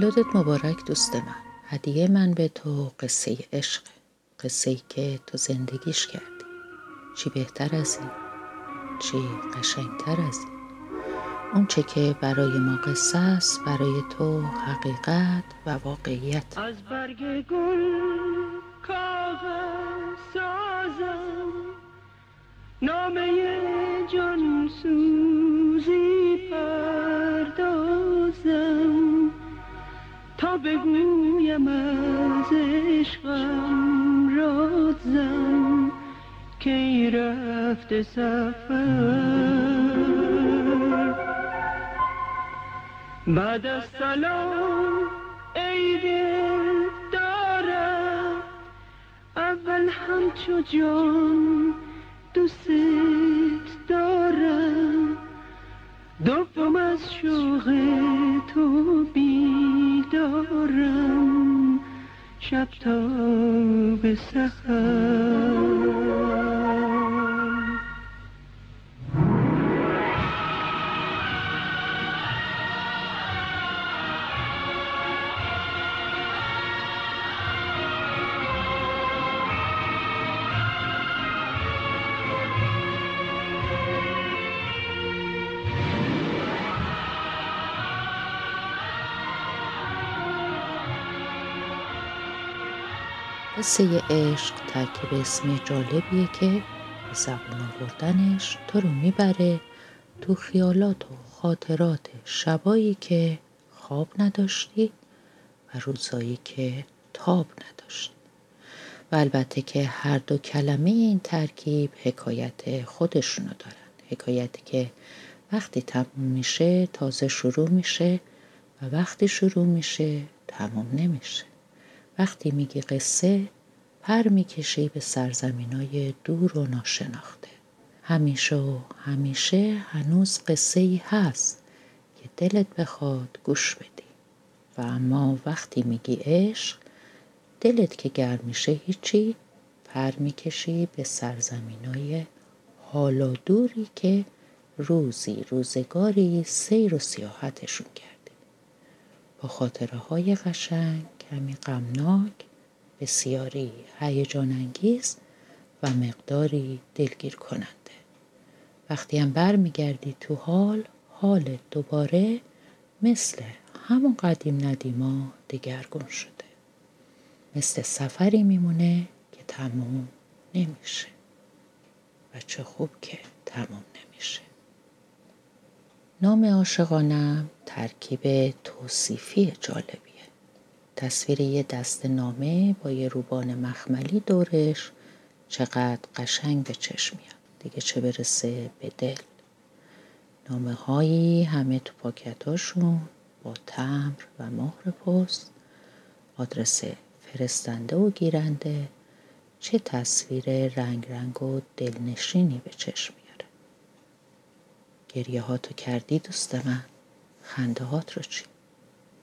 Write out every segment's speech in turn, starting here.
تولدت مبارک دوست من. هدیه من به تو قصه عشق قصه ای که تو زندگیش کردی. چی بهتر از این؟ چی قشنگتر از این؟ اون چه که برای ما قصه است برای تو حقیقت و واقعیت. از برگ گل کاغذ سازم. نامه جان بگویم از عشقم رازم کی رفت سفر؟ بعد از سلام ای دل دارم اول همچو جان دوست دارم دوم از شوق تو بیدارم شب تا به قصه عشق ترکیب اسمی جالبیه که به زبون آوردنش تو رو می‌بره تو خیالات و خاطرات شبایی که خواب نداشتی و روزایی که تاب نداشتی. و البته که هر دو کلمه این ترکیب حکایت خودشونو دارن. حکایتی که وقتی تموم میشه تازه شروع میشه و وقتی شروع میشه تموم نمیشه. وقتی میگی قصه پر می‌کشی به سرزمینای دور و ناشناخته. همیشه و همیشه هنوز قصه ای هست که دلت بخواد گوش بدی. و اما وقتی میگی عشق دلت که گرم میشه هیچی پر می‌کشی به سرزمینای حالا دوری که روزی روزگاری سیر و سیاحتشون کرده. با خاطره های قشنگ کمی غمناک بسیاری هیجان انگیز و مقداری دلگیر کننده. وقتی هم برمیگردی تو حال حال دوباره مثل همون قدیم ندیما دگرگون شده. مثل سفری میمونه که تموم نمیشه و چه خوب که تموم نمیشه. نام عاشقانم ترکیب توصیفی جالبیه تصویر یه دست نامه با یه روبان مخملی دورش. چقدر قشنگ به چشم میاد. دیگه چه برسه به دل. نامه هایی همه تو پاکتاشون با تمر و مهر پست. آدرس فرستنده و گیرنده. چه تصویر رنگ رنگ و دلنشینی به چشم میاره. گریه هاتو کردی دوست من. خنده هات رو چی؟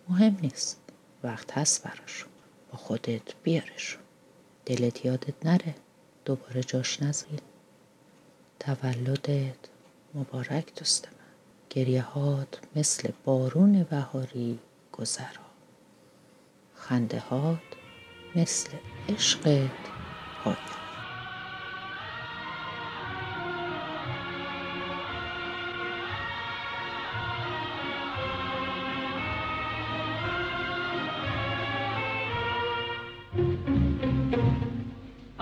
مهم نیست. وقت هست براشون با خودت بیارشون دلت یادت نره. دوباره جاش نزین تولدت مبارک دوست من. گریه هات مثل بارون بهاری گذرا. خنده هات مثل عشقت پایان.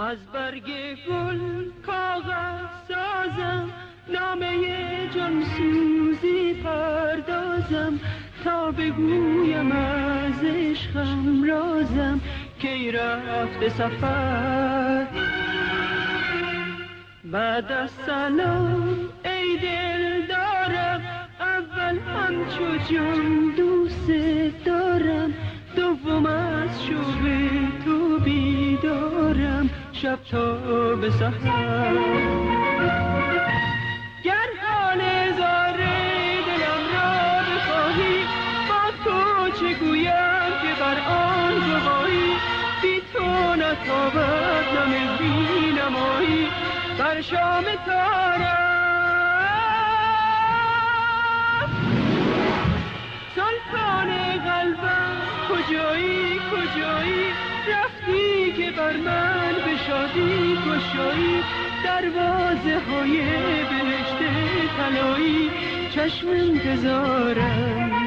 از برگ گل کاغذ سازم نامه جان سوزی پردازم تا بگویم از عشقم رازم کی رفت سفر. بعد از سلام ای دل دارم اول همچو جان دوست دارم دوم از شوق شب تا به سحر گر حال زاره دلم را بخواهی با تو چه گویم که بر آن گواهی بی تو نتابد نمزی نمایی بر شام تارم سلطان قلبم کجایی کجایی؟ رفتی که بر من شادی گشایی دروازه های بهشت طلایی چشم انتظارم.